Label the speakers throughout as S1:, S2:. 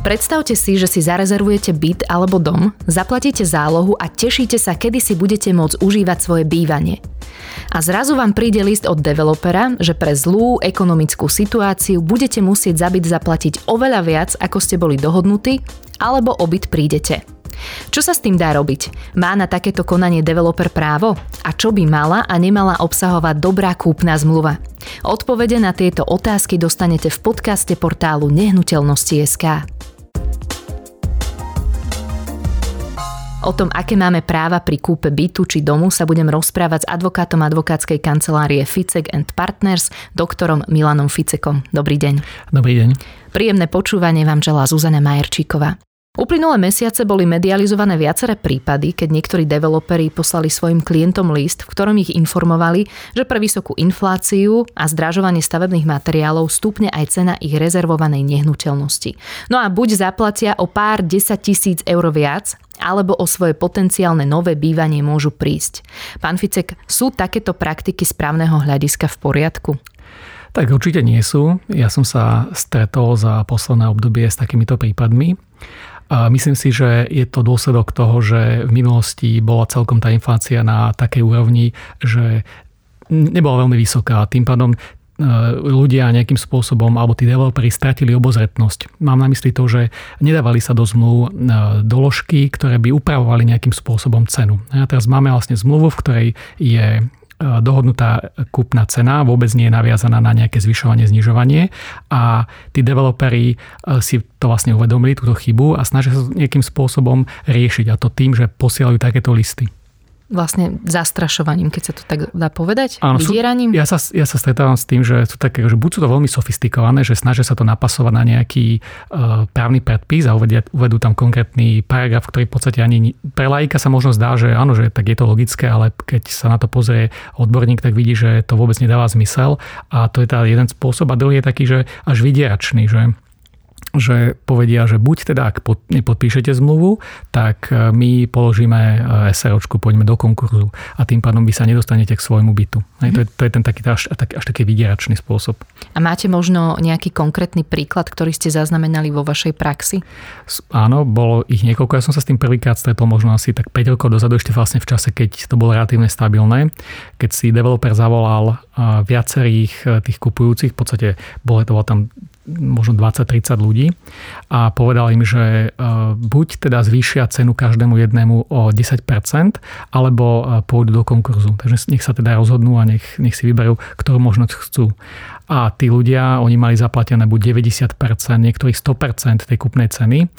S1: Predstavte si, že si zarezervujete byt alebo dom, zaplatíte zálohu a tešíte sa, kedy si budete môcť užívať svoje bývanie. A zrazu vám príde list od developera, že pre zlú ekonomickú situáciu budete musieť za byt zaplatiť oveľa viac, ako ste boli dohodnutí, alebo o byt prídete. Čo sa s tým dá robiť? Má na takéto konanie developer právo? A čo by mala a nemala obsahovať dobrá kúpna zmluva? Odpovede na tieto otázky dostanete v podcaste portálu Nehnuteľnosti.sk. O tom, aké máme práva pri kúpe bytu či domu, sa budem rozprávať s advokátom advokátskej kancelárie Ficek and Partners, doktorom Milanom Ficekom. Dobrý deň.
S2: Dobrý deň.
S1: Príjemné počúvanie vám želá Zuzana Majerčíková. Uplynulé mesiace boli medializované viaceré prípady, keď niektorí developeri poslali svojim klientom list, v ktorom ich informovali, že pre vysokú infláciu a zdražovanie stavebných materiálov stúpne aj cena ich rezervovanej nehnuteľnosti. No a buď zaplatia o pár 10 tisíc eur viac, alebo o svoje potenciálne nové bývanie môžu prísť. Pán Ficek, sú takéto praktiky správneho hľadiska v poriadku?
S2: Tak určite nie sú. Ja som sa stretol za posledné obdobie s takýmito prípadmi. A myslím si, že je to dôsledok toho, že v minulosti bola celkom tá inflácia na takej úrovni, že nebola veľmi vysoká. Tým pádom e, ľudia nejakým spôsobom, alebo tí developeri stratili obozretnosť. Mám na mysli to, že nedávali sa do zmluv e, doložky, ktoré by upravovali nejakým spôsobom cenu. A teraz máme vlastne zmluvu, v ktorej je dohodnutá kúpna cena, vôbec nie je naviazaná na nejaké zvyšovanie, znižovanie. A tí developeri e, si to vlastne uvedomili, túto chybu a snažia sa nejakým spôsobom riešiť a to tým, že posielajú takéto listy
S1: vlastne zastrašovaním, keď sa to tak dá povedať? Áno, Vydieraním?
S2: Ja sa, ja sa stretávam s tým, že sú také, že buď sú to veľmi sofistikované, že snažia sa to napasovať na nejaký uh, právny predpis a uvedia, uvedú tam konkrétny paragraf, ktorý v podstate ani pre laika sa možno zdá, že áno, že tak je to logické, ale keď sa na to pozrie odborník, tak vidí, že to vôbec nedáva zmysel a to je tá jeden spôsob a druhý je taký, že až vydieračný, že že povedia, že buď teda, ak pod, nepodpíšete zmluvu, tak e, my položíme e, SROčku, poďme do konkurzu a tým pádom vy sa nedostanete k svojmu bytu. Mm. To, je, to je ten taký až, až, až taký vydieračný spôsob.
S1: A máte možno nejaký konkrétny príklad, ktorý ste zaznamenali vo vašej praxi?
S2: Áno, bolo ich niekoľko. Ja som sa s tým prvýkrát stretol možno asi tak 5 rokov dozadu, ešte vlastne v čase, keď to bolo relatívne stabilné, keď si developer zavolal e, viacerých tých kupujúcich, v podstate bolo to bolo tam možno 20-30 ľudí a povedal im, že e, buď teda zvýšia cenu každému jednému o 10%, alebo e, pôjdu do konkurzu. Takže nech sa teda rozhodnú a nech, nech si vyberú, ktorú možnosť chcú. A tí ľudia, oni mali zaplatené buď 90%, niektorí 100% tej kupnej ceny.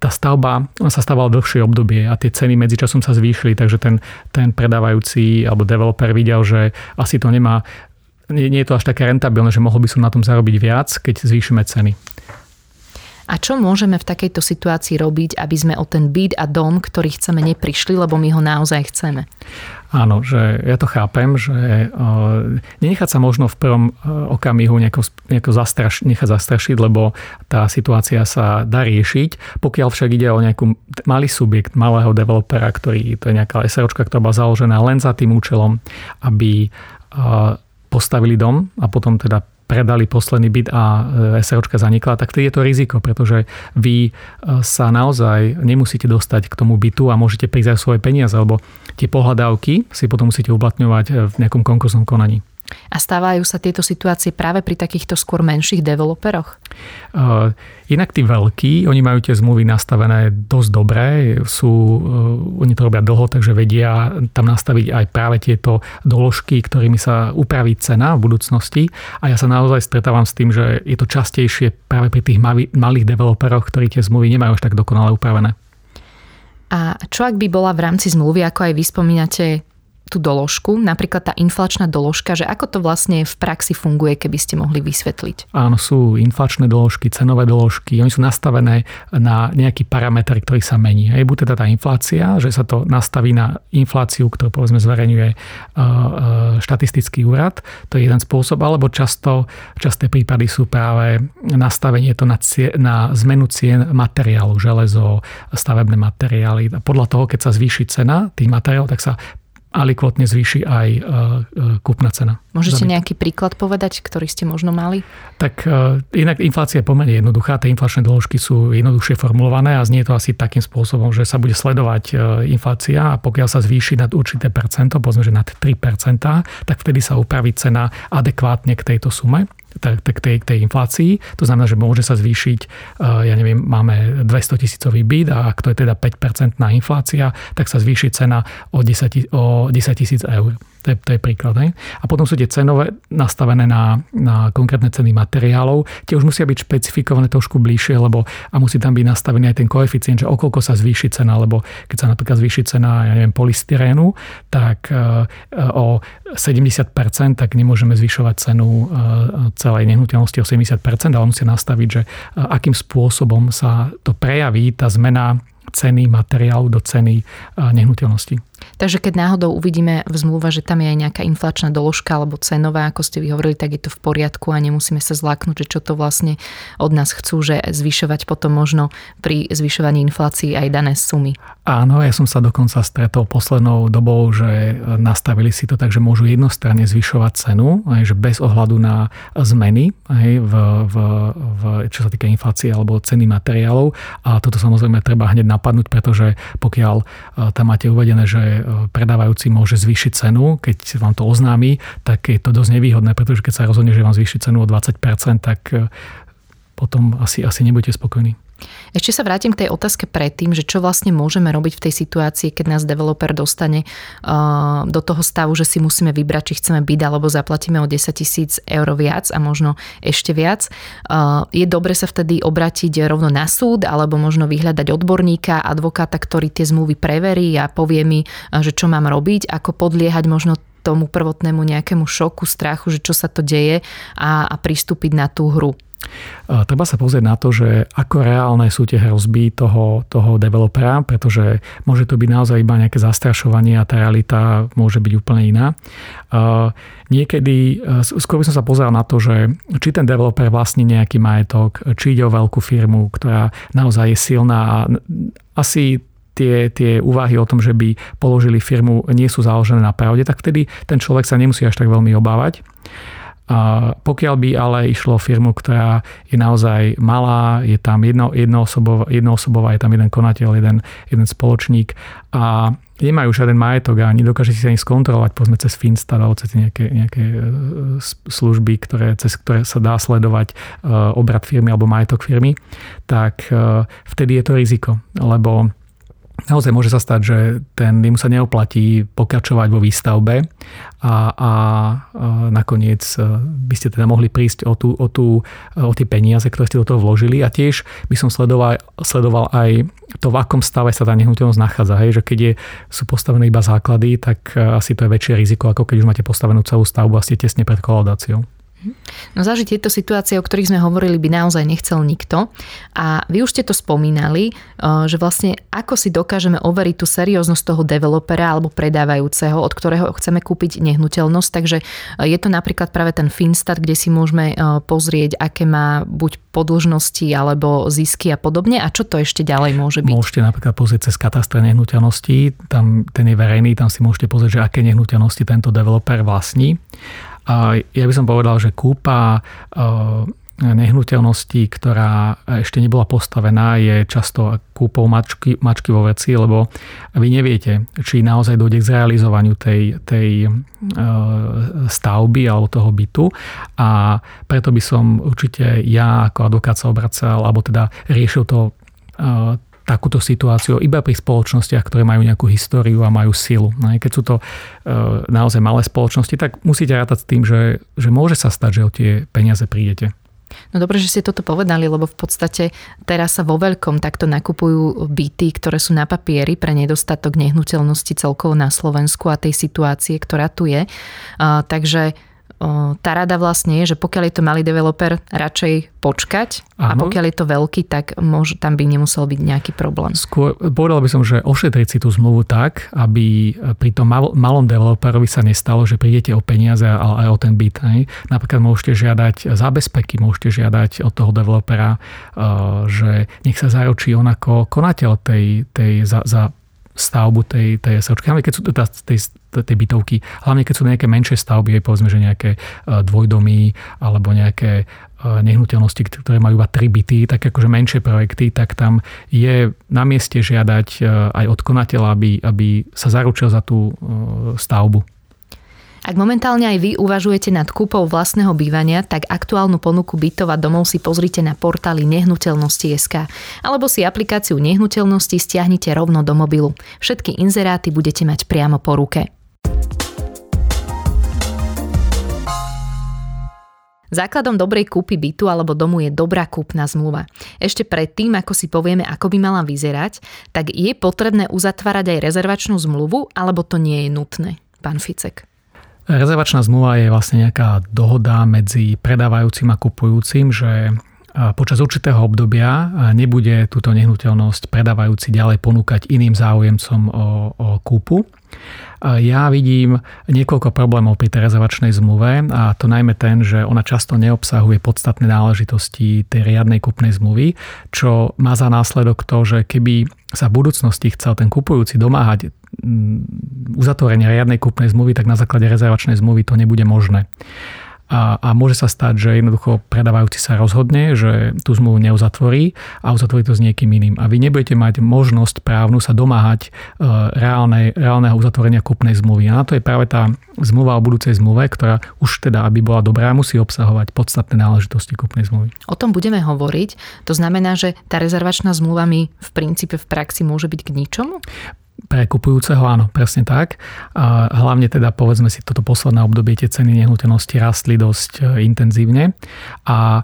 S2: Tá stavba sa stávala dlhšie obdobie a tie ceny medzičasom sa zvýšili, takže ten, ten predávajúci alebo developer videl, že asi to nemá nie, nie je to až také rentabilné, že mohol by som na tom zarobiť viac, keď zvýšime ceny.
S1: A čo môžeme v takejto situácii robiť, aby sme o ten byt a dom, ktorý chceme, neprišli, lebo my ho naozaj chceme?
S2: Áno, že ja to chápem, že uh, nenechať sa možno v prvom uh, okamihu nejako, nejako zastraš, nechať zastrašiť, lebo tá situácia sa dá riešiť. Pokiaľ však ide o nejakú malý subjekt, malého developera, ktorý, to je nejaká SROčka, ktorá bola založená len za tým účelom, aby uh, postavili dom a potom teda predali posledný byt a e, SROčka zanikla, tak to je to riziko, pretože vy e, sa naozaj nemusíte dostať k tomu bytu a môžete prísť aj svoje peniaze, lebo tie pohľadávky si potom musíte uplatňovať e, v nejakom konkursnom konaní.
S1: A stávajú sa tieto situácie práve pri takýchto skôr menších developeroch?
S2: Uh, inak tí veľkí, oni majú tie zmluvy nastavené dosť dobré, sú, uh, oni to robia dlho, takže vedia tam nastaviť aj práve tieto doložky, ktorými sa upraví cena v budúcnosti. A ja sa naozaj stretávam s tým, že je to častejšie práve pri tých malých developeroch, ktorí tie zmluvy nemajú až tak dokonale upravené.
S1: A čo ak by bola v rámci zmluvy, ako aj vy spomínate, tú doložku, napríklad tá inflačná doložka, že ako to vlastne v praxi funguje, keby ste mohli vysvetliť?
S2: Áno, sú inflačné doložky, cenové doložky, oni sú nastavené na nejaký parameter, ktorý sa mení. Je buď teda tá inflácia, že sa to nastaví na infláciu, ktorú povedzme zverejňuje uh, uh, štatistický úrad, to je jeden spôsob, alebo často, časté prípady sú práve nastavenie to na, cie, na zmenu cien materiálu, železo, stavebné materiály. Podľa toho, keď sa zvýši cena tých materiálov, tak sa alikvotne zvýši aj e, e, kúpna cena.
S1: Môžete nejaký príklad povedať, ktorý ste možno mali?
S2: Tak e, inak inflácia je pomerne jednoduchá. Tie inflačné doložky sú jednoduchšie formulované a znie to asi takým spôsobom, že sa bude sledovať inflácia a pokiaľ sa zvýši nad určité percento, povedzme, že nad 3%, tak vtedy sa upraví cena adekvátne k tejto sume tej, tej inflácii. To znamená, že môže sa zvýšiť, ja neviem, máme 200 tisícový byt a ak to je teda 5% inflácia, tak sa zvýši cena o 10 tisíc eur. To je, to je príklad. Ne? A potom sú tie cenové nastavené na, na konkrétne ceny materiálov. Tie už musia byť špecifikované trošku bližšie, lebo a musí tam byť nastavený aj ten koeficient, že okolko sa zvýši cena, lebo keď sa napríklad zvýši cena, ja neviem, polystyrénu, tak e, o 70%, tak nemôžeme zvyšovať cenu e, celej nehnuteľnosti o 70%, ale musia nastaviť, že e, akým spôsobom sa to prejaví, tá zmena ceny materiálu do ceny nehnuteľnosti.
S1: Takže keď náhodou uvidíme v zmluve, že tam je aj nejaká inflačná doložka alebo cenová, ako ste vyhovorili, tak je to v poriadku a nemusíme sa zláknuť, že čo to vlastne od nás chcú, že zvyšovať potom možno pri zvyšovaní inflácií aj dané sumy.
S2: Áno, ja som sa dokonca stretol poslednou dobou, že nastavili si to tak, že môžu jednostranne zvyšovať cenu, aj, že bez ohľadu na zmeny, aj, v, v, v, čo sa týka inflácie alebo ceny materiálov. A toto samozrejme treba hneď napadnúť, pretože pokiaľ e, tam máte uvedené, že predávajúci môže zvýšiť cenu, keď vám to oznámi, tak je to dosť nevýhodné, pretože keď sa rozhodne, že vám zvýši cenu o 20%, tak e, potom asi, asi nebudete spokojní.
S1: Ešte sa vrátim k tej otázke predtým, že čo vlastne môžeme robiť v tej situácii, keď nás developer dostane uh, do toho stavu, že si musíme vybrať, či chceme byť alebo zaplatíme o 10 tisíc eur viac a možno ešte viac. Uh, je dobre sa vtedy obrátiť rovno na súd alebo možno vyhľadať odborníka, advokáta, ktorý tie zmluvy preverí a povie mi, uh, že čo mám robiť, ako podliehať možno tomu prvotnému nejakému šoku, strachu, že čo sa to deje a, a pristúpiť na tú hru.
S2: Treba sa pozrieť na to, že ako reálne sú tie hrozby toho, toho developera, pretože môže to byť naozaj iba nejaké zastrašovanie a tá realita môže byť úplne iná. Niekedy, skôr by som sa pozeral na to, že či ten developer vlastní nejaký majetok, či ide o veľkú firmu, ktorá naozaj je silná a asi tie, tie úvahy o tom, že by položili firmu, nie sú založené na pravde, tak vtedy ten človek sa nemusí až tak veľmi obávať. A pokiaľ by ale išlo firmu, ktorá je naozaj malá, je tam jedno, jednoosobová, jednoosobová, je tam jeden konateľ, jeden, jeden spoločník a nemajú žiaden majetok a nedokáže si ani skontrolovať, povedzme cez Finstat alebo cez nejaké, nejaké e, služby, ktoré, cez ktoré sa dá sledovať e, obrad firmy alebo majetok firmy, tak e, vtedy je to riziko, lebo naozaj môže sa stať, že ten, jemu sa neoplatí pokračovať vo výstavbe a, a, nakoniec e, by ste teda mohli prísť o, tú, o, tú, o tie peniaze, ktoré ste do toho vložili a tiež by som sledoval, sledoval aj to, v akom stave sa tá nehnuteľnosť nachádza. Hej, že keď je, sú postavené iba základy, tak e, asi to je väčšie riziko, ako keď už máte postavenú celú stavbu a ste tesne pred kolaudáciou.
S1: No zažiť tieto situácie, o ktorých sme hovorili, by naozaj nechcel nikto. A vy už ste to spomínali, eh, že vlastne ako si dokážeme overiť tú serióznosť toho developera alebo predávajúceho, od ktorého chceme kúpiť nehnuteľnosť. Takže eh, je to napríklad práve ten Finstat, kde si môžeme eh, pozrieť, aké má buď podlžnosti alebo zisky a podobne. A čo to ešte ďalej môže byť?
S2: Môžete napríklad pozrieť cez katastre nehnuteľností, tam ten je verejný, tam si môžete pozrieť, že aké nehnuteľnosti tento developer vlastní. Ja by som povedal, že kúpa nehnuteľností, ktorá ešte nebola postavená, je často kúpou mačky, mačky vo veci, lebo vy neviete, či naozaj dojde k zrealizovaniu tej, tej stavby alebo toho bytu. A preto by som určite ja ako advokát sa obracal, alebo teda riešil to takúto situáciu iba pri spoločnostiach, ktoré majú nejakú históriu a majú silu. No keď sú to e, naozaj malé spoločnosti, tak musíte rátať s tým, že, že môže sa stať, že o tie peniaze prídete.
S1: No dobre, že ste toto povedali, lebo v podstate teraz sa vo veľkom takto nakupujú byty, ktoré sú na papieri pre nedostatok nehnuteľnosti celkovo na Slovensku a tej situácie, ktorá tu je. Takže tá rada vlastne je, že pokiaľ je to malý developer, radšej počkať Áno. a pokiaľ je to veľký, tak môže, tam by nemusel byť nejaký problém.
S2: Skôr povedal by som, že ošetriť si tú zmluvu tak, aby pri tom mal, malom developerovi sa nestalo, že prídete o peniaze, ale aj o ten byt. Hej. Napríklad môžete žiadať zábezpeky, môžete žiadať od toho developera, že nech sa zaručí on ako konateľ tej, tej za, za stavbu tej, tej SROčky, hlavne keď sú teda tej, tej bytovky, hlavne keď sú nejaké menšie stavby, povedzme, že nejaké dvojdomy alebo nejaké nehnuteľnosti, ktoré majú iba tri byty, tak akože menšie projekty, tak tam je na mieste žiadať aj od konateľa, aby, aby sa zaručil za tú stavbu.
S1: Ak momentálne aj vy uvažujete nad kúpou vlastného bývania, tak aktuálnu ponuku bytov a domov si pozrite na portáli nehnuteľnosti.sk alebo si aplikáciu nehnuteľnosti stiahnite rovno do mobilu. Všetky inzeráty budete mať priamo po ruke. Základom dobrej kúpy bytu alebo domu je dobrá kúpna zmluva. Ešte predtým, ako si povieme, ako by mala vyzerať, tak je potrebné uzatvárať aj rezervačnú zmluvu, alebo to nie je nutné, pán Ficek?
S2: Rezervačná zmluva je vlastne nejaká dohoda medzi predávajúcim a kupujúcim, že počas určitého obdobia nebude túto nehnuteľnosť predávajúci ďalej ponúkať iným záujemcom o, o kúpu. Ja vidím niekoľko problémov pri tej rezervačnej zmluve a to najmä ten, že ona často neobsahuje podstatné náležitosti tej riadnej kupnej zmluvy, čo má za následok to, že keby sa v budúcnosti chcel ten kupujúci domáhať uzatvorenia riadnej kúpnej zmluvy, tak na základe rezervačnej zmluvy to nebude možné. A, a môže sa stať, že jednoducho predávajúci sa rozhodne, že tú zmluvu neuzatvorí a uzatvorí to s niekým iným. A vy nebudete mať možnosť právnu sa domáhať e, reálnej, reálneho uzatvorenia kúpnej zmluvy. A na to je práve tá zmluva o budúcej zmluve, ktorá už teda, aby bola dobrá, musí obsahovať podstatné náležitosti kúpnej zmluvy.
S1: O tom budeme hovoriť. To znamená, že tá rezervačná zmluva mi v princípe v praxi môže byť k ničomu?
S2: Pre kupujúceho áno, presne tak. A hlavne teda povedzme si toto posledné obdobie tie ceny nehnuteľnosti rastli dosť e, intenzívne a e,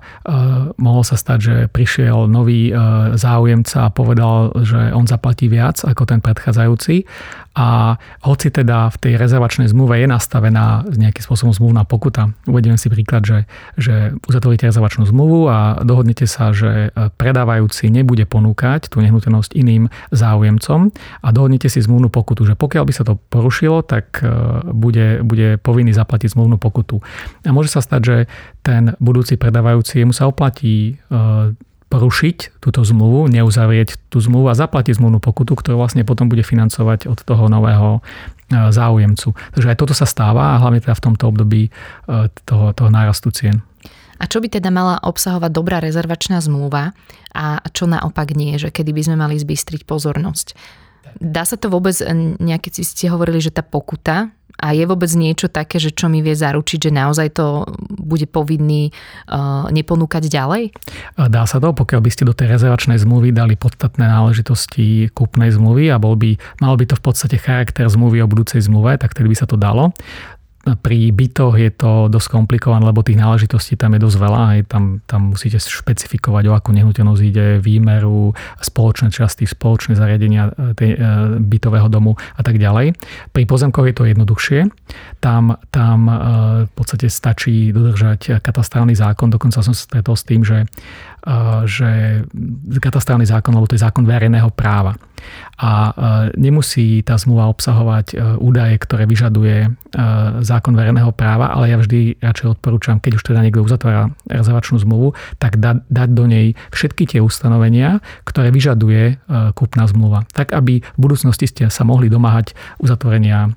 S2: mohlo sa stať, že prišiel nový e, záujemca a povedal, že on zaplatí viac ako ten predchádzajúci a hoci teda v tej rezervačnej zmluve je nastavená nejakým spôsobom zmluvná pokuta, uvediem si príklad, že, že uzatvoríte rezervačnú zmluvu a dohodnete sa, že predávajúci nebude ponúkať tú nehnuteľnosť iným záujemcom a dohodnete si zmluvnú pokutu, že pokiaľ by sa to porušilo, tak e, bude, bude povinný zaplatiť zmluvnú pokutu. A môže sa stať, že ten budúci predávajúci mu sa oplatí e, porušiť túto zmluvu, neuzavrieť tú zmluvu a zaplatiť zmluvnú pokutu, ktorú vlastne potom bude financovať od toho nového e, záujemcu. Takže aj toto sa stáva a hlavne teda v tomto období e, toho, toho nárastu cien.
S1: A čo by teda mala obsahovať dobrá rezervačná zmluva a čo naopak nie, že kedy by sme mali zbystriť pozornosť? Dá sa to vôbec, nejaké ste hovorili, že tá pokuta a je vôbec niečo také, že čo mi vie zaručiť, že naozaj to bude povinný uh, neponúkať ďalej?
S2: Dá sa to, pokiaľ by ste do tej rezervačnej zmluvy dali podstatné náležitosti kúpnej zmluvy a bol by, mal by to v podstate charakter zmluvy o budúcej zmluve, tak tedy by sa to dalo. Pri bytoch je to dosť komplikované, lebo tých náležitostí tam je dosť veľa. Aj tam, tam musíte špecifikovať, o akú nehnuteľnosť ide, výmeru, spoločné časti, spoločné zariadenia e, tej, e, bytového domu a tak ďalej. Pri pozemkoch je to jednoduchšie. Tam, tam e, v podstate stačí dodržať katastrálny zákon. Dokonca som sa stretol s tým, že že katastrálny zákon, lebo to je zákon verejného práva. A nemusí tá zmluva obsahovať údaje, ktoré vyžaduje zákon verejného práva, ale ja vždy radšej odporúčam, keď už teda niekto uzatvára rezervačnú zmluvu, tak da, dať do nej všetky tie ustanovenia, ktoré vyžaduje kúpna zmluva. Tak, aby v budúcnosti ste sa mohli domáhať uzatvorenia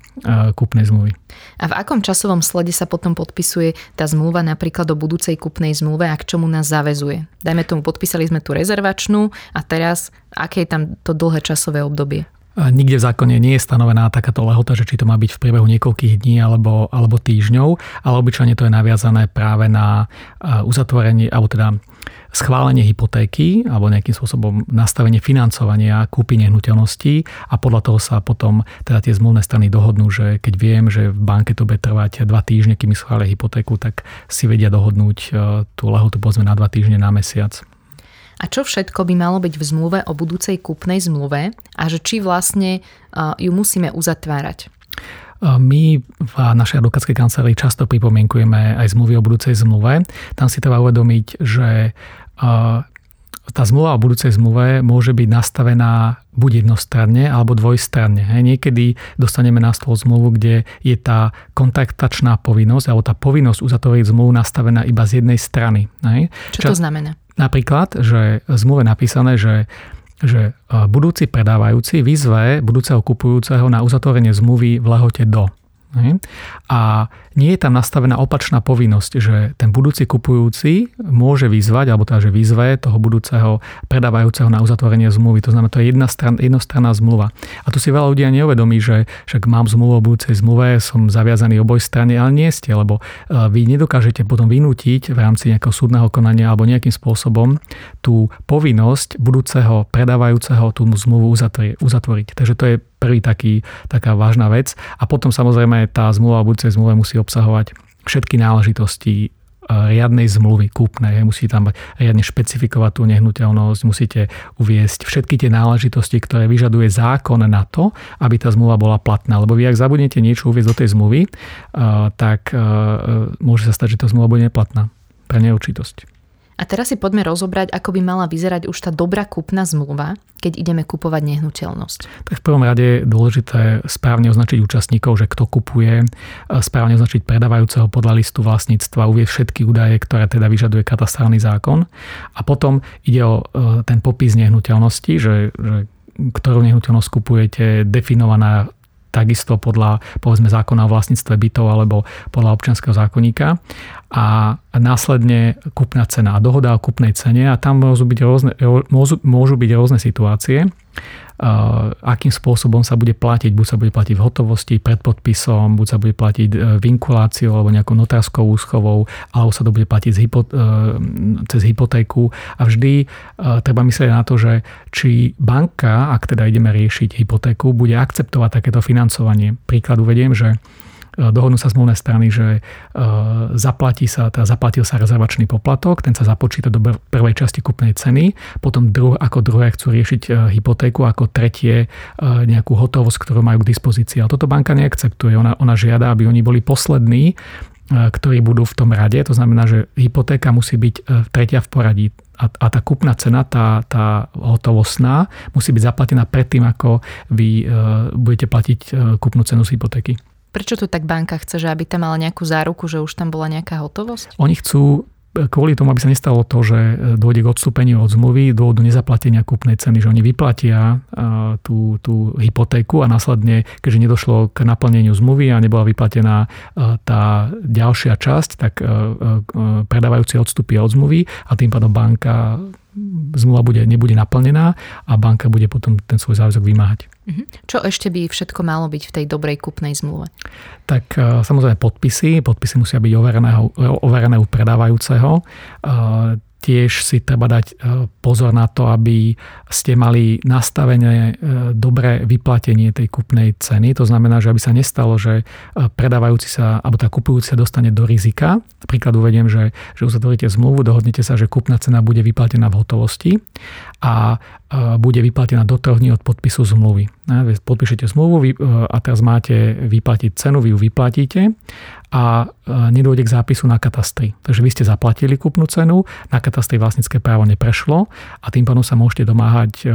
S2: kúpnej zmluvy.
S1: A v akom časovom slede sa potom podpisuje tá zmluva napríklad o budúcej kupnej zmluve a k čomu nás zavezuje? Dajme tomu, podpísali sme tú rezervačnú a teraz aké je tam to dlhé časové obdobie?
S2: Nikde v zákone nie je stanovená takáto lehota, že či to má byť v priebehu niekoľkých dní alebo, alebo týždňov, ale obyčajne to je naviazané práve na uzatvorenie, alebo teda schválenie hypotéky alebo nejakým spôsobom nastavenie financovania kúpy nehnuteľností a podľa toho sa potom teda tie zmluvné strany dohodnú, že keď viem, že v banke to bude trvať dva týždne, kým schvália hypotéku, tak si vedia dohodnúť e, tú lehotu povedzme na dva týždne, na mesiac.
S1: A čo všetko by malo byť v zmluve o budúcej kúpnej zmluve a že či vlastne ju musíme uzatvárať?
S2: My v našej advokátskej kancelárii často pripomienkujeme aj zmluvy o budúcej zmluve. Tam si treba uvedomiť, že tá zmluva o budúcej zmluve môže byť nastavená buď jednostranne alebo dvojstranne. Hej. Niekedy dostaneme na stôl zmluvu, kde je tá kontaktačná povinnosť alebo tá povinnosť uzatvoriť zmluvu nastavená iba z jednej strany. Hej.
S1: Čo to znamená?
S2: Napríklad, že v zmluve napísané, že že budúci predávajúci vyzve budúceho kupujúceho na uzatvorenie zmluvy v lehote do. A nie je tam nastavená opačná povinnosť, že ten budúci kupujúci môže vyzvať, alebo teda, že vyzve toho budúceho predávajúceho na uzatvorenie zmluvy. To znamená, to je jedna stran, jednostranná zmluva. A tu si veľa ľudí neuvedomí, že však mám zmluvu o budúcej zmluve, som zaviazaný oboj strany, ale nie ste, lebo e, vy nedokážete potom vynútiť v rámci nejakého súdneho konania alebo nejakým spôsobom tú povinnosť budúceho predávajúceho tú zmluvu uzatvoriť. Takže to je prvý taký, taká vážna vec. A potom samozrejme tá zmluva o budúcej zmluve musí obsahovať všetky náležitosti e, riadnej zmluvy kúpnej. Musí tam riadne špecifikovať tú nehnuteľnosť, musíte uviesť všetky tie náležitosti, ktoré vyžaduje zákon na to, aby tá zmluva bola platná. Lebo vy, ak zabudnete niečo uvieť do tej zmluvy, e, tak e, môže sa stať, že tá zmluva bude neplatná pre neurčitosť.
S1: A teraz si poďme rozobrať, ako by mala vyzerať už tá dobrá kúpna zmluva, keď ideme kupovať nehnuteľnosť.
S2: Tak v prvom rade je dôležité správne označiť účastníkov, že kto kupuje, správne označiť predávajúceho podľa listu vlastníctva, uvieť všetky údaje, ktoré teda vyžaduje katastrálny zákon. A potom ide o e, ten popis nehnuteľnosti, že, že ktorú nehnuteľnosť kupujete, definovaná takisto podľa povedzme zákona o vlastníctve bytov alebo podľa občianského zákonníka a následne kupná cena a dohoda o kupnej cene a tam môžu byť rôzne, môžu, môžu byť rôzne situácie akým spôsobom sa bude platiť. Buď sa bude platiť v hotovosti, pred podpisom, buď sa bude platiť e, vinkuláciou alebo nejakou notárskou úschovou, alebo sa to bude platiť e, cez hypotéku. A vždy treba myslieť na to, že či banka, ak teda ideme riešiť hypotéku, bude akceptovať takéto financovanie. Príklad uvediem, že dohodnú sa zmluvné strany, že e, zaplatí sa, teda zaplatil sa rezervačný poplatok, ten sa započíta do prvej časti kupnej ceny, potom druh, ako druhé chcú riešiť e, hypotéku, ako tretie nejakú hotovosť, ktorú majú k dispozícii. Ale toto banka neakceptuje. Ona, ona žiada, aby oni boli poslední, ktorí budú v tom rade. To znamená, že hypotéka musí byť tretia v poradí. A, a tá kúpna cena, tá, tá hotovostná, musí byť zaplatená predtým, ako vy budete platiť kúpnu cenu z hypotéky.
S1: Prečo to tak banka chce, že aby tam mala nejakú záruku, že už tam bola nejaká hotovosť?
S2: Oni chcú kvôli tomu, aby sa nestalo to, že dôjde k odstúpeniu od zmluvy, dôvodu nezaplatenia kúpnej ceny, že oni vyplatia tú, tú hypotéku a následne, keďže nedošlo k naplneniu zmluvy a nebola vyplatená tá ďalšia časť, tak predávajúci odstúpia od zmluvy a tým pádom banka zmluva bude, nebude naplnená a banka bude potom ten svoj záväzok vymáhať.
S1: Mhm. Čo ešte by všetko malo byť v tej dobrej kupnej zmluve?
S2: Tak e, samozrejme podpisy. Podpisy musia byť overené, overené u predávajúceho. E, tiež si treba dať e, pozor na to, aby ste mali nastavené dobré vyplatenie tej kupnej ceny. To znamená, že aby sa nestalo, že predávajúci sa, alebo tá kupujúci sa dostane do rizika. Príklad uvediem, že, že uzatvoríte zmluvu, dohodnete sa, že kupná cena bude vyplatená v hotovosti a bude vyplatená do troch dní od podpisu zmluvy. Podpíšete zmluvu a teraz máte vyplatiť cenu, vy ju vyplatíte a nedôjde k zápisu na katastri. Takže vy ste zaplatili kúpnu cenu, na katastri vlastnícke právo neprešlo a tým pádom sa môžete domáhať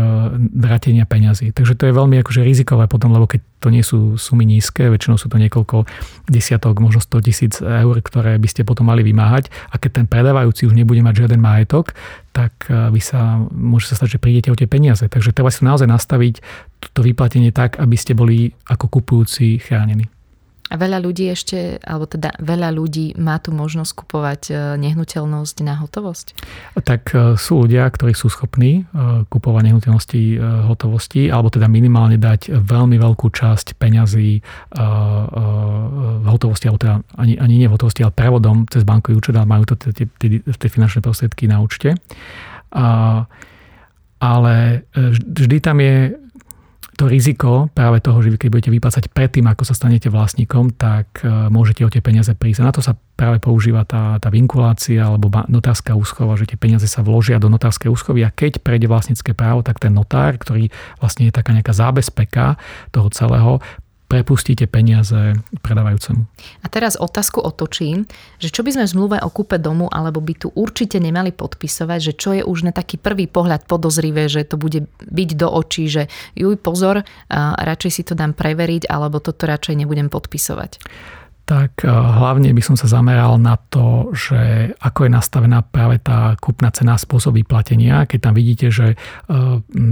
S2: vratenia peňazí. Takže to je veľmi akože rizikové potom, lebo keď to nie sú sumy nízke, väčšinou sú to niekoľko desiatok, možno 100 tisíc eur, ktoré by ste potom mali vymáhať a keď ten predávajúci už nebude mať žiaden majetok, tak vy sa, môže sa stať, že prídete o tie peniaze. Takže treba si naozaj nastaviť to vyplatenie tak, aby ste boli ako kupujúci chránení.
S1: A veľa ľudí ešte, alebo teda veľa ľudí má tu možnosť kupovať e, nehnuteľnosť na hotovosť?
S2: Tak e, sú ľudia, ktorí sú schopní e, kupovať nehnuteľnosti hotovosti, alebo teda minimálne dať veľmi veľkú časť peňazí v hotovosti, alebo teda ani, ani nie v hotovosti, ale prevodom cez bankový účet a majú to tie, finančné prostriedky na účte. Ale vždy tam je to riziko práve toho, že vy keď budete vyplácať predtým, ako sa stanete vlastníkom, tak e, môžete o tie peniaze prísť. A na to sa práve používa tá, tá vinkulácia alebo notárska úschova, že tie peniaze sa vložia do notárskej úschovy a keď prejde vlastnícke právo, tak ten notár, ktorý vlastne je taká nejaká zábezpeka toho celého, prepustíte peniaze predávajúcemu.
S1: A teraz otázku otočím, že čo by sme v zmluve o kúpe domu alebo bytu určite nemali podpisovať, že čo je už na taký prvý pohľad podozrivé, že to bude byť do očí, že juj pozor, radšej si to dám preveriť alebo toto radšej nebudem podpisovať.
S2: Tak hlavne by som sa zameral na to, že ako je nastavená práve tá kúpna cena spôsob vyplatenia. Keď tam vidíte, že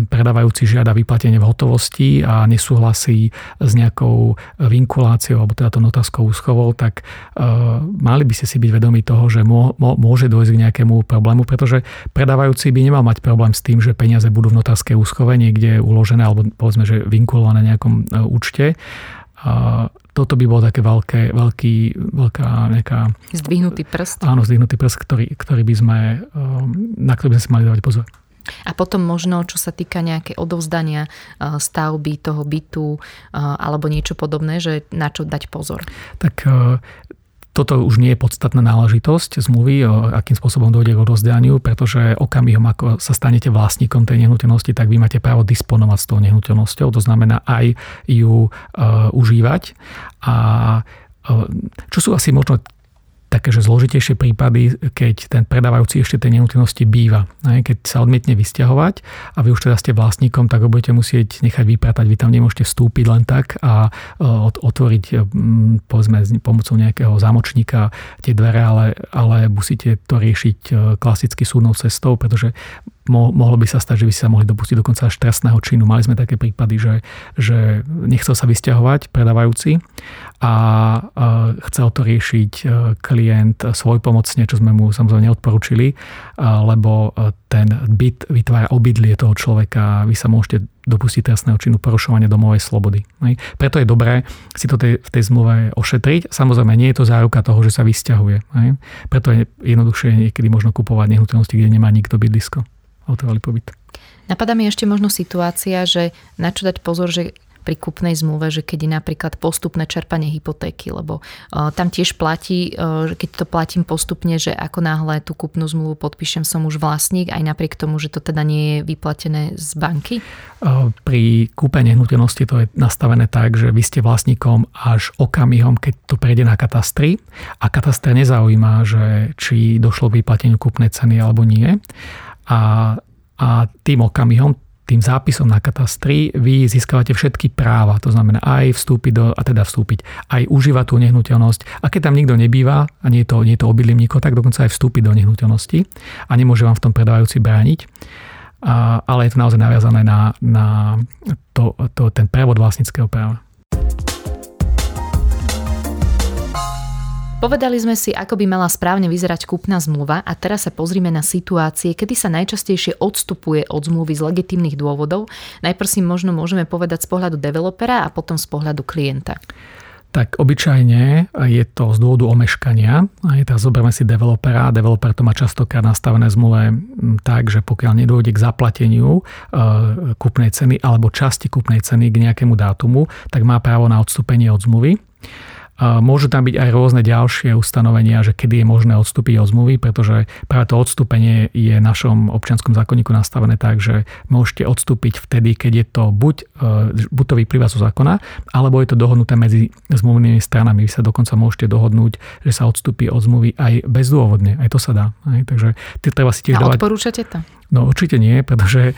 S2: predávajúci žiada vyplatenie v hotovosti a nesúhlasí s nejakou vinkuláciou alebo teda to notárskou úschovou, tak mali by ste si byť vedomi toho, že môže dojsť k nejakému problému, pretože predávajúci by nemal mať problém s tým, že peniaze budú v notárskej úschove niekde uložené alebo povedzme, že vinkulované na nejakom účte toto by bol také veľké, veľký, veľká nejaká...
S1: Zdvihnutý prst.
S2: Áno, zdvihnutý prst, ktorý, ktorý by sme, um, na ktorý by sme si mali dávať pozor.
S1: A potom možno, čo sa týka nejaké odovzdania uh, stavby toho bytu uh, alebo niečo podobné, že na čo dať pozor?
S2: Tak uh, toto už nie je podstatná náležitosť zmluvy, akým spôsobom dojde k odozdaniu, pretože okamihom, ako sa stanete vlastníkom tej nehnuteľnosti, tak vy máte právo disponovať s tou nehnuteľnosťou, to znamená aj ju uh, užívať. A uh, čo sú asi možno také, že zložitejšie prípady, keď ten predávajúci ešte tej nehnuteľnosti býva. Keď sa odmietne vysťahovať a vy už teda ste vlastníkom, tak ho budete musieť nechať vypratať. Vy tam nemôžete vstúpiť len tak a e, otvoriť e, povedzme pomocou nejakého zámočníka tie dvere, ale, ale musíte to riešiť e, klasicky súdnou cestou, pretože mohlo by sa stať, že by sa mohli dopustiť dokonca až trestného činu. Mali sme také prípady, že, že nechcel sa vysťahovať predávajúci a chcel to riešiť e, klient svojpomocne, čo sme mu samozrejme neodporúčili, lebo e, ten byt vytvára obydlie toho človeka vy sa môžete dopustiť trestného činu porušovania domovej slobody. Preto je dobré si to v tej zmluve ošetriť. Samozrejme, nie je to záruka toho, že sa vysťahuje. Preto je jednoduchšie niekedy možno kupovať nehnuteľnosti, kde nemá nikto bydlisko a pobyt.
S1: Napadá mi ešte možno situácia, že na čo dať pozor, že pri kúpnej zmluve, že keď je napríklad postupné čerpanie hypotéky, lebo uh, tam tiež platí, uh, keď to platím postupne, že ako náhle tú kúpnu zmluvu podpíšem, som už vlastník, aj napriek tomu, že to teda nie je vyplatené z banky?
S2: Uh, pri kúpe nehnuteľnosti to je nastavené tak, že vy ste vlastníkom až okamihom, keď to prejde na katastri a katastre nezaujíma, že či došlo k vyplateniu kúpnej ceny alebo nie a, a tým okamihom, tým zápisom na katastri vy získavate všetky práva, to znamená aj vstúpiť do, a teda vstúpiť, aj užívať tú nehnuteľnosť. A keď tam nikto nebýva a nie je to, nie je to obydlím nikoho, tak dokonca aj vstúpiť do nehnuteľnosti a nemôže vám v tom predávajúci brániť. A, ale je to naozaj naviazané na, na to, to, ten prevod vlastníckého práva.
S1: Povedali sme si, ako by mala správne vyzerať kúpna zmluva a teraz sa pozrime na situácie, kedy sa najčastejšie odstupuje od zmluvy z legitimných dôvodov. Najprv si možno môžeme povedať z pohľadu developera a potom z pohľadu klienta.
S2: Tak obyčajne je to z dôvodu omeškania. A teraz zoberme si developera. Developer to má častokrát nastavené zmluve tak, že pokiaľ nedôjde k zaplateniu e, kúpnej ceny alebo časti kúpnej ceny k nejakému dátumu, tak má právo na odstúpenie od zmluvy. Môžu tam byť aj rôzne ďalšie ustanovenia, že kedy je možné odstúpiť od zmluvy, pretože práve to odstúpenie je v našom občianskom zákonníku nastavené tak, že môžete odstúpiť vtedy, keď je to buď, e, buď to vyplýva zo zákona, alebo je to dohodnuté medzi zmluvnými stranami. Vy sa dokonca môžete dohodnúť, že sa odstúpi od zmluvy aj bezdôvodne. Aj to sa dá. Aj, takže treba si tiež
S1: A dávať... odporúčate to?
S2: No určite nie, pretože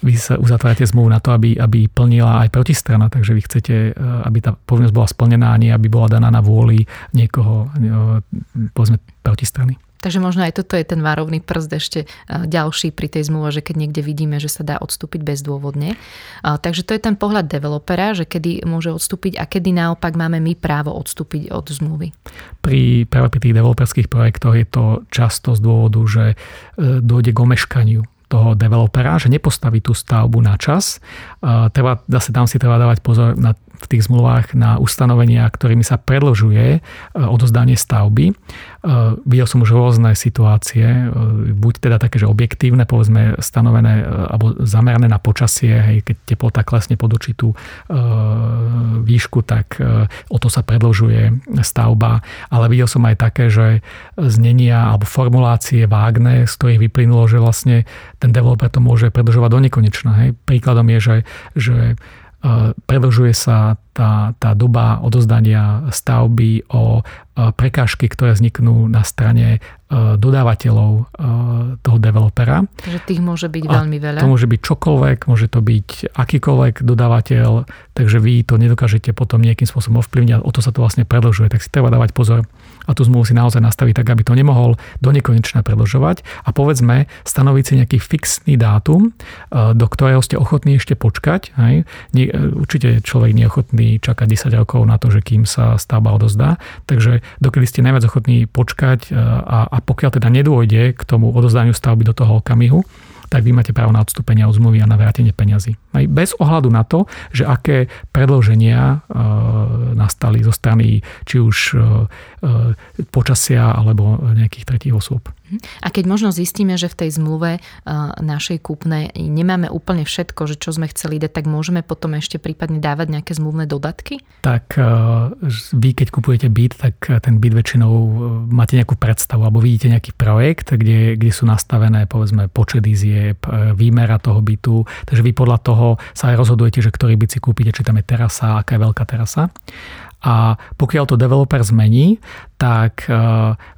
S2: vy sa uzatvárate zmluvu na to, aby, aby plnila aj protistrana, takže vy chcete, e, aby tá povinnosť bola splnená a nie aby bola daná na vôli niekoho, e, povedzme, protistrany.
S1: Takže možno aj toto je ten várovný prst ešte e, ďalší pri tej zmluve, že keď niekde vidíme, že sa dá odstúpiť bezdôvodne. Takže to je ten pohľad developera, že kedy môže odstúpiť a kedy naopak máme my právo odstúpiť od zmluvy.
S2: Pri, práve pri tých developerských projektoch je to často z dôvodu, že dojde k omeškaniu toho developera, že nepostaví tú stavbu na čas. Treba, zase tam si treba dávať pozor na v tých zmluvách na ustanovenia, ktorými sa predlžuje e, odozdanie stavby. E, videl som už rôzne situácie, e, buď teda také, že objektívne, povedzme stanovené alebo zamerané na počasie, hej, keď teplota klesne pod určitú výšku, tak o to sa predlžuje stavba. Ale videl som aj také, že znenia alebo formulácie vágne, z ktorých vyplynulo, že vlastne ten developer to môže predlžovať do nekonečna. Hej. Príkladom je, že, že predlžuje sa tá, tá doba odozdania stavby o prekážky, ktoré vzniknú na strane dodávateľov toho developera.
S1: Takže tých môže byť veľmi veľa.
S2: To môže byť čokoľvek, môže to byť akýkoľvek dodávateľ, takže vy to nedokážete potom nejakým spôsobom ovplyvniť a o to sa to vlastne predlžuje. Tak si treba dávať pozor a tú zmluvu si naozaj nastaviť tak, aby to nemohol do nekonečna predlžovať a povedzme stanoviť si nejaký fixný dátum, do ktorého ste ochotní ešte počkať. Hej. Určite človek nie je ochotný čakať 10 rokov na to, že kým sa stavba odozdá. Takže dokedy ste najviac ochotní počkať e, a, a pokiaľ teda nedôjde k tomu odozdaniu stavby do toho okamihu, tak vy máte právo na odstúpenie od zmluvy a na vrátenie peňazí. Aj bez ohľadu na to, že aké predloženia e, nastali zo strany či už e, e, počasia alebo nejakých tretích osôb.
S1: A keď možno zistíme, že v tej zmluve našej kúpnej nemáme úplne všetko, že čo sme chceli dať, tak môžeme potom ešte prípadne dávať nejaké zmluvné dodatky?
S2: Tak vy, keď kupujete byt, tak ten byt väčšinou máte nejakú predstavu alebo vidíte nejaký projekt, kde, kde sú nastavené povedzme počet izieb, výmera toho bytu, takže vy podľa toho sa aj rozhodujete, že ktorý byt si kúpite, či tam je terasa, aká je veľká terasa. A pokiaľ to developer zmení, tak e,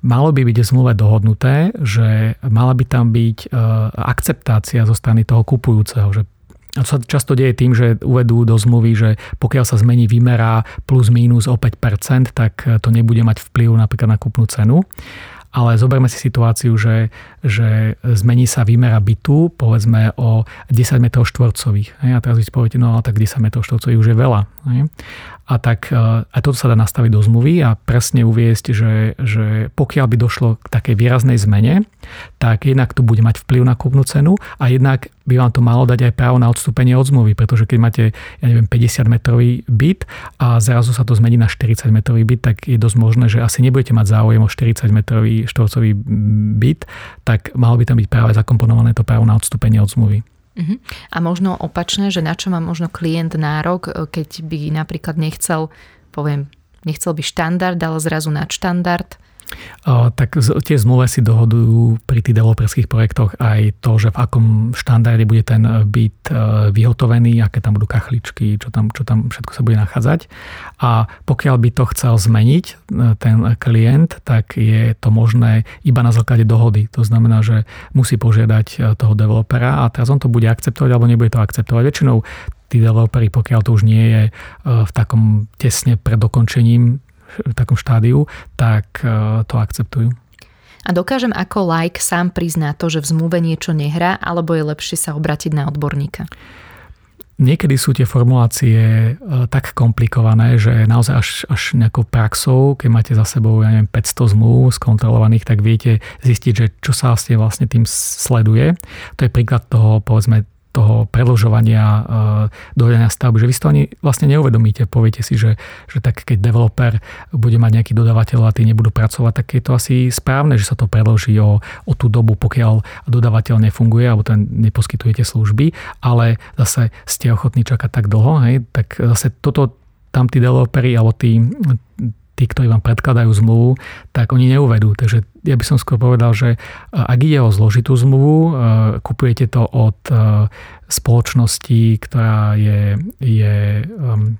S2: malo by byť v zmluve dohodnuté, že mala by tam byť e, akceptácia zo strany toho kupujúceho, že a to sa často deje tým, že uvedú do zmluvy, že pokiaľ sa zmení výmera plus minus o 5%, tak to nebude mať vplyv napríklad na kúpnu cenu ale zoberme si situáciu, že, že zmení sa výmera bytu, povedzme o 10 m štvorcových. A teraz vy si poviete, no ale tak 10 m štvorcových už je veľa. A tak e, aj toto sa dá nastaviť do zmluvy a presne uviesť, že, že pokiaľ by došlo k takej výraznej zmene, tak jednak to bude mať vplyv na kúpnu cenu a jednak by vám to malo dať aj právo na odstúpenie od zmluvy, pretože keď máte, ja neviem, 50 metrový byt a zrazu sa to zmení na 40 metrový byt, tak je dosť možné, že asi nebudete mať záujem o 40 metrový štvorcový byt, tak malo by tam byť práve zakomponované to právo na odstúpenie od zmluvy.
S1: Uh-huh. A možno opačné, že na čo má možno klient nárok, e, keď by napríklad nechcel, poviem, nechcel by štandard, ale zrazu nadštandard,
S2: tak tie zmluve si dohodujú pri tých developerských projektoch aj to, že v akom štandarde bude ten byt e, vyhotovený, aké tam budú kachličky, čo tam, čo tam všetko sa bude nachádzať. A pokiaľ by to chcel zmeniť e, ten klient, tak je to možné iba na základe dohody. To znamená, že musí požiadať toho developera a teraz on to bude akceptovať alebo nebude to akceptovať. Väčšinou tí developeri, pokiaľ to už nie je v takom tesne pred dokončením takom štádiu, tak e, to akceptujú.
S1: A dokážem ako like sám priznať to, že v zmluve niečo nehrá, alebo je lepšie sa obratiť na odborníka?
S2: Niekedy sú tie formulácie e, tak komplikované, že naozaj až, až nejakou praxou, keď máte za sebou ja neviem, 500 zmluv skontrolovaných, tak viete zistiť, že čo sa vlastne, vlastne tým sleduje. To je príklad toho, povedzme, toho predlžovania e, dohodania stavby, že vy si to ani vlastne neuvedomíte. Poviete si, že, že tak keď developer bude mať nejaký dodávateľ a tí nebudú pracovať, tak je to asi správne, že sa to predloží o, o tú dobu, pokiaľ dodávateľ nefunguje alebo ten neposkytujete služby, ale zase ste ochotní čakať tak dlho, hej, tak zase toto tam tí developeri alebo tí, tí, ktorí vám predkladajú zmluvu, tak oni neuvedú. Takže ja by som skôr povedal, že ak ide o zložitú zmluvu, kupujete to od spoločnosti, ktorá je, je um,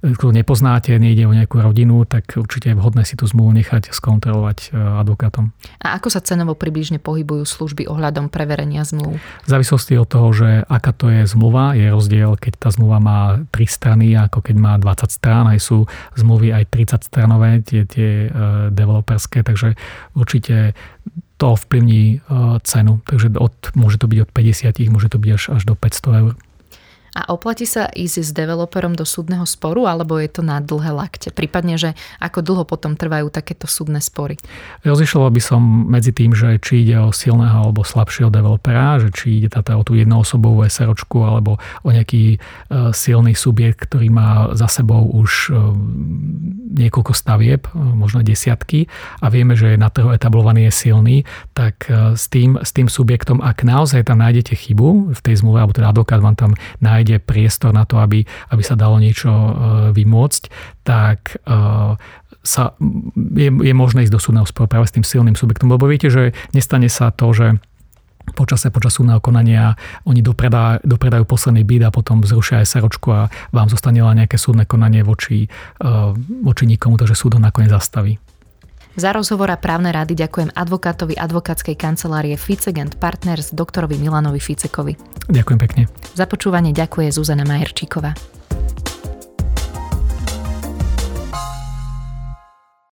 S2: ktorú nepoznáte, nejde o nejakú rodinu, tak určite je vhodné si tú zmluvu nechať skontrolovať e, advokátom.
S1: A ako sa cenovo približne pohybujú služby ohľadom preverenia zmluv?
S2: V závislosti od toho, že aká to je zmluva, je rozdiel, keď tá zmluva má 3 strany, ako keď má 20 strán, aj sú zmluvy aj 30 stranové, tie, tie e, developerské, takže určite to ovplyvní e, cenu. Takže od, môže to byť od 50, môže to byť až, až do 500 eur.
S1: A oplatí sa ísť s developerom do súdneho sporu, alebo je to na dlhé lakte? Prípadne, že ako dlho potom trvajú takéto súdne spory?
S2: Rozišloval by som medzi tým, že či ide o silného alebo slabšieho developera, že či ide teda o tú jednoosobovú SROčku alebo o nejaký e, silný subjekt, ktorý má za sebou už e, niekoľko stavieb, e, možno desiatky a vieme, že na trhu etablovaný je silný, tak s tým, s tým subjektom, ak naozaj tam nájdete chybu v tej zmluve, alebo teda advokát vám tam nájde nájde priestor na to, aby, aby sa dalo niečo e, vymôcť, tak e, sa, je, je možné ísť do súdneho sporu práve s tým silným subjektom. Lebo viete, že nestane sa to, že počase, počas súdneho konania oni dopredá, dopredajú posledný byt a potom zrušia aj seročku a vám zostane len nejaké súdne konanie voči, uh, voči nikomu, takže súd ho nakoniec zastaví.
S1: Za rozhovor a právne rady ďakujem advokátovi advokátskej kancelárie Ficegent Partners doktorovi Milanovi Ficekovi.
S2: Ďakujem pekne.
S1: Za počúvanie ďakuje Zuzana Majerčíková.